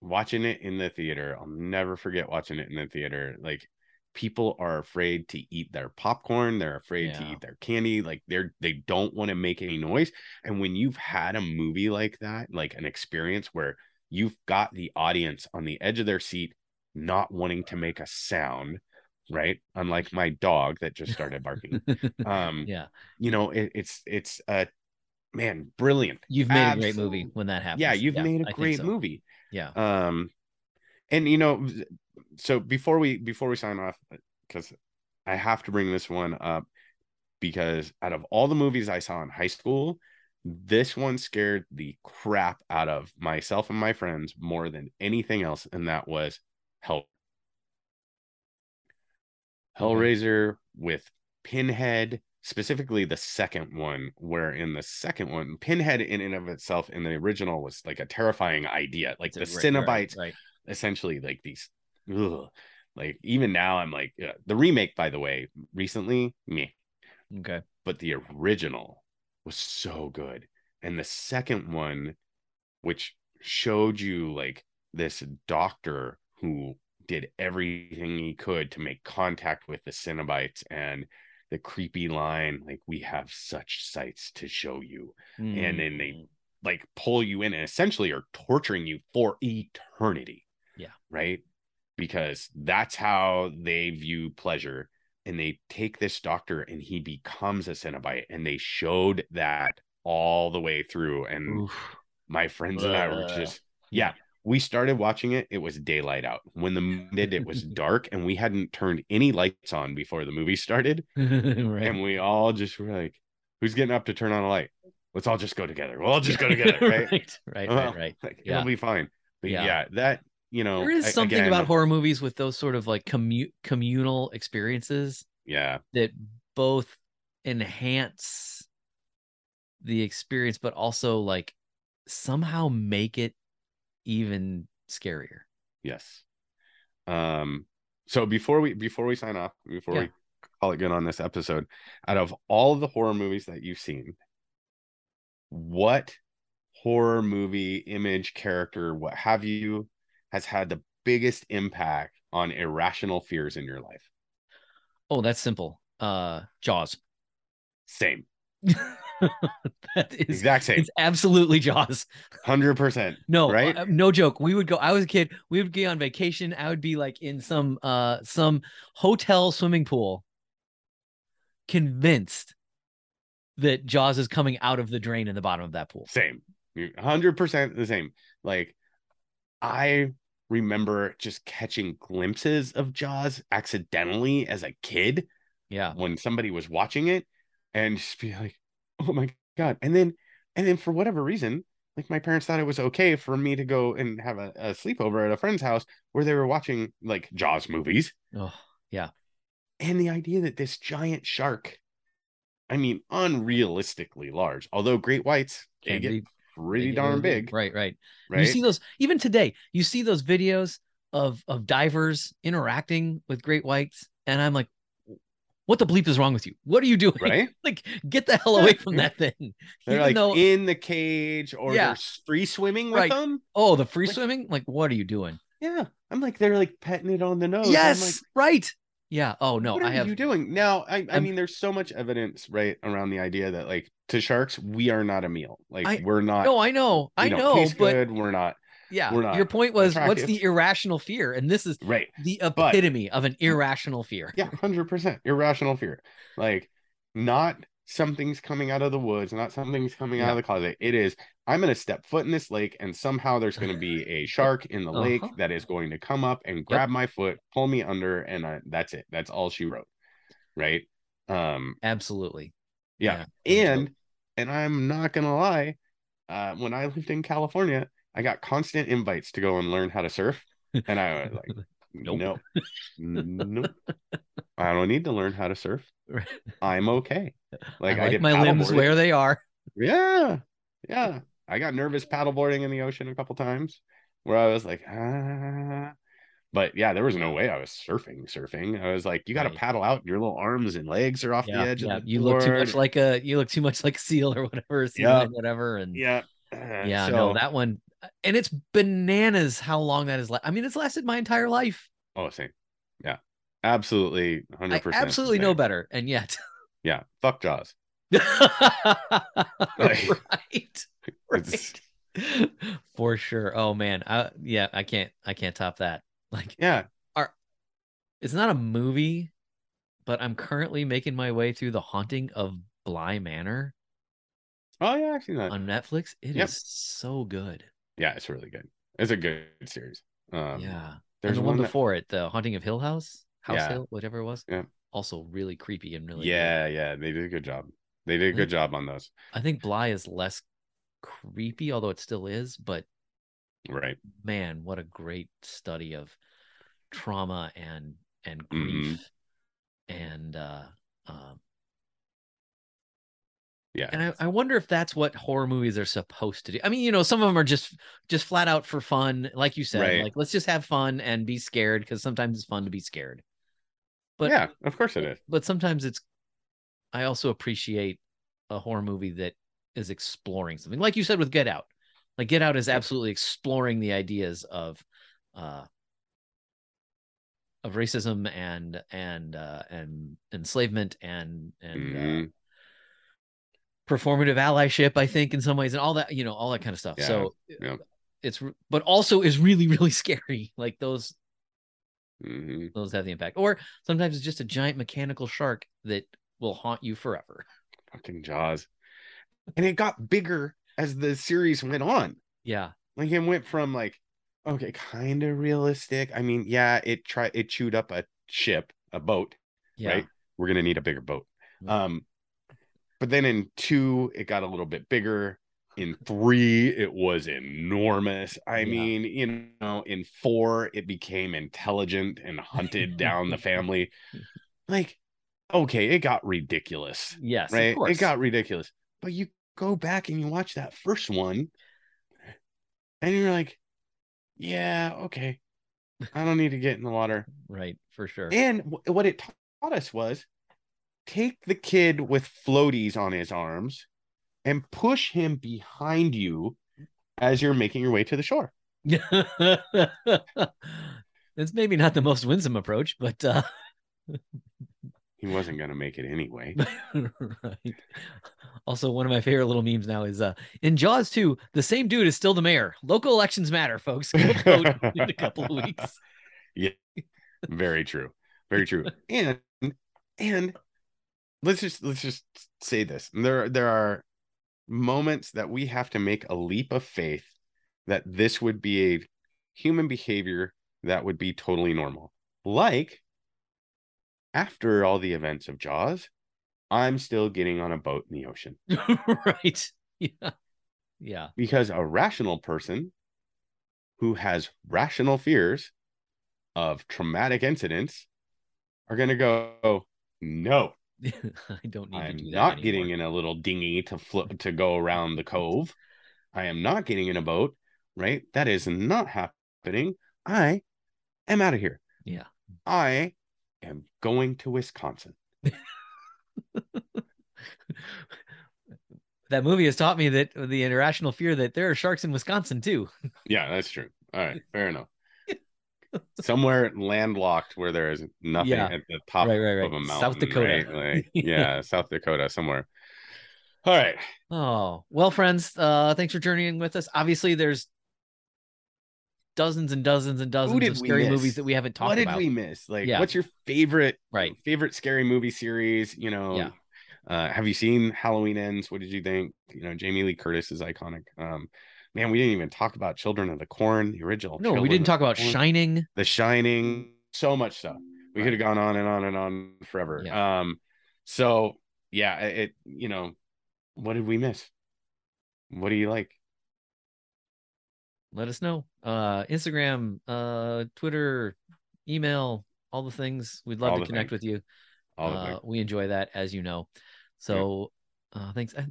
watching it in the theater, I'll never forget watching it in the theater. Like people are afraid to eat their popcorn, they're afraid to eat their candy, like they're they don't want to make any noise. And when you've had a movie like that, like an experience where you've got the audience on the edge of their seat, not wanting to make a sound, right? Unlike my dog that just started barking. Um, yeah. you know, it, it's it's a man, brilliant. You've made a great movie when that happens. Yeah, you've made I a great so. movie Yeah. um and you know so before we before we sign off uh, because i have to bring this one up because out of all the movies i saw in high school this one scared the crap out of myself and my friends more than anything else and that was hell hellraiser with pinhead specifically the second one where in the second one pinhead in and of itself in the original was like a terrifying idea like the Right, Cenobites right, right. essentially like these ugh, like even now i'm like uh, the remake by the way recently me Okay. but the original was so good and the second one which showed you like this doctor who did everything he could to make contact with the Cenobites and the creepy line like we have such sights to show you And then they- Mm. like pull you in and essentially are torturing you for eternity. Yeah. Right. Because that's how they view pleasure. And they take this doctor and he becomes a Cenobite. And they showed that all the way through. And Oof. my friends and I were just, yeah. We started watching it. It was daylight out. When the movie ended, it was dark, and we hadn't turned any lights on before the movie started right. and we all just were like, "Who's getting up to turn on a light? Let's all just go together. We'll all just go together, right? right. Right. Well, Right. Right. Like, Yeah. It'll be fine." But Yeah. yeah, that you know, There is something again, about horror movies with those sort of like commu- communal experiences Yeah, that both enhance the experience, but also like somehow make it even scarier. yes. Um. So before we before we sign off, before Yeah. we call it good on this episode, out of all the horror movies that you've seen, what horror movie, image, character, what have you, has had the biggest impact on irrational fears in your life? Oh, that's simple. Uh, Jaws. Same, that is exact same, it's absolutely Jaws. hundred percent. No, Right? uh, no joke. We would go. I was a kid. We would be on vacation. I would be like in some uh some hotel swimming pool, convinced that Jaws is coming out of the drain in the bottom of that pool. Same. Hundred percent the same. Like I remember just catching glimpses of Jaws accidentally as a kid Yeah. when somebody was watching it and just be like, oh my God. And then and then for whatever reason, like my parents thought it was okay for me to go and have a, a sleepover at a friend's house where they were watching like Jaws movies. Oh, yeah. And the idea that this giant shark, I mean, unrealistically large, although great whites can get be pretty really darn big. Right. Right. right? You see those even today. You see those videos of of divers interacting with great whites, and I'm like, what the bleep is wrong with you? What are you doing? right? like, get the hell away from that thing. They're Even like though, in the cage or Yeah. they're free swimming with Right. them. oh, the free like- swimming. Like, what are you doing? Yeah. I'm like, they're like petting it on the nose. I'm yes, like, right. Yeah. Oh no, what are I have. you doing? Now, I, I I'm- mean, there's so much evidence, right, around the idea that like to sharks, we are not a meal. Like I- we're not No, I know, I know, but good. We're not yeah, we're not your point was what's the irrational fear, and this is right. the But- epitome of an irrational fear. Yeah, hundred percent irrational fear. Like not something's coming out of the woods, not something's coming out of the closet. It is I'm going to step foot in this lake and somehow there's going to be a shark in the lake Uh-huh. that is going to come up and grab my foot, pull me under and I, that's it. That's all she wrote. Right? Um Absolutely. yeah. Yeah, and and I'm not to lie, uh when I lived in California, I got constant invites to go and learn how to surf and I was like Nope. nope. nope. I don't need to learn how to surf. I'm okay. Like I I, like did my limbs where they are. Yeah. Yeah. I got nervous paddleboarding in the ocean a couple times where I was like, ah. But yeah, there was no way I was surfing, surfing. I was like, you got to Right. paddle out. Your little arms and legs are off Yeah, the edge yeah. of the You look too much like a you look too much like a seal or whatever, sea Yeah. whatever. And yeah. Uh, yeah, so, no, that one uh, and it's bananas how long that is. La- I mean, it's lasted my entire life. Oh, same. Yeah. Absolutely. 100%. Absolutely no better, and yet, Yeah. Fuck Jaws. right, right, for sure. Oh man, I, yeah, I can't, I can't top that. Like, Yeah. are it's not a movie, but I'm currently making my way through the haunting of Bly Manor Oh, yeah. I've seen that. on Netflix. It is Yep. so good. yeah. It's really good. It's a good series. Um, yeah, There's and the one, that- before it, the Haunting of Hill House, House Yeah. Hill, whatever it was. Yeah. Also, really creepy and really. good. yeah. Yeah. They did a good job. They did a good job on those. I think Bly is less creepy, although it still is. But Right. man, what a great study of trauma and and grief and uh um Yeah. and I, I wonder if that's what horror movies are supposed to do. I mean, you know, some of them are just just flat out for fun, like you said, Right. like let's just have fun and be scared because sometimes it's fun to be scared. But yeah, of course it is. but sometimes it's I also appreciate a horror movie that is exploring something. Like you said with Get Out. Like Get Out is absolutely exploring the ideas of uh of racism and and uh and enslavement and and uh, Mhm. performative allyship i think in some ways and all that you know all that kind of stuff Yeah, so yeah. it's but also is really really scary like those Mhm. those have the impact or sometimes it's just a giant mechanical shark that will haunt you forever Fucking Jaws. And it got bigger as the series went on. yeah Like it went from like, okay, kind of realistic. I mean, yeah, it tried it chewed up a ship, a boat, yeah right? We're gonna need a bigger boat. Mhm. Um, but then in two, it got a little bit bigger. In three, it was enormous. I Yeah. mean, you know, in four, it became intelligent and hunted down the family. Like, okay, it got ridiculous, yes of right? course. It got ridiculous. But you go back and you watch that first one, and you're like, yeah, okay, I don't need to get in the water. right for sure And wh- what it taught us was take the kid with floaties on his arms and push him behind you as you're making your way to the shore. That's maybe not the most winsome approach but uh He wasn't going to make it anyway. right. Also, one of my favorite little memes now is uh in Jaws 2, the same dude is still the mayor. Local elections matter, folks. In a couple of weeks. Yeah. Very true. Very true. And and let's just let's just say this. There there are moments that we have to make a leap of faith that this would be a human behavior that would be totally normal. Like after all the events of Jaws, I'm still getting on a boat in the ocean right. Yeah. Yeah. because a rational person who has rational fears of traumatic incidents are going to go, no, I don't need I to am do that. not getting in a little dinghy to flip to go around the cove. I am not getting in a boat, right? That is not happening. I am out of here. Yeah. I am going to Wisconsin. that movie has taught me that the irrational fear that there are sharks in Wisconsin too. Yeah, that's true. All right, fair enough. Somewhere landlocked where there is nothing Yeah. at the top Right, right, right. of a mountain. South Dakota. right? Like, yeah, South Dakota somewhere. All right. Oh, well, friends, uh, thanks for journeying with us. Obviously, there's dozens and dozens and dozens of scary movies that we haven't talked about. what did about. we miss? Like, Yeah. what's your favorite Right. favorite scary movie series? You know, Yeah. Uh, have you seen Halloween Ends? What did you think? You know, Jamie Lee Curtis is iconic. Um, man, we didn't even talk about Children of the Corn, the original. No, we didn't talk about Corn. Shining. The Shining, so much stuff. We Right. could have gone on and on and on forever. Um, so yeah, it you know, what did we miss? What do you like? Let us know. Uh, Instagram, uh, Twitter, email, all the things. We'd love All to connect things. with you. All Uh, we enjoy that, as you know. So, uh, thanks. uh,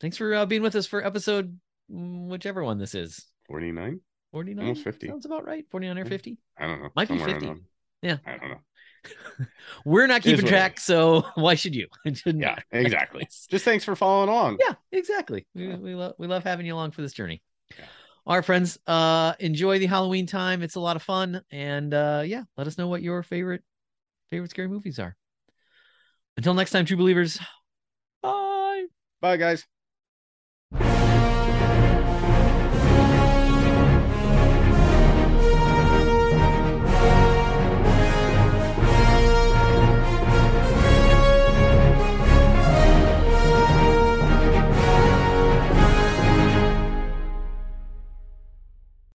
Thanks for uh, being with us for episode, mm, whichever one this is. 49? 49 Almost 50. sounds about right 49 or Mm. 50 I don't know. Might be somewhere 50. them. Yeah. I don't know. we're not keeping track so why should you Yeah, exactly. Just thanks for following along. yeah exactly we, Yeah. we love we love having you along for this journey Yeah. All right friends uh enjoy the halloween time. It's a lot of fun and uh yeah let us know what your favorite favorite scary movies are. Until next time true believers bye. Bye, guys.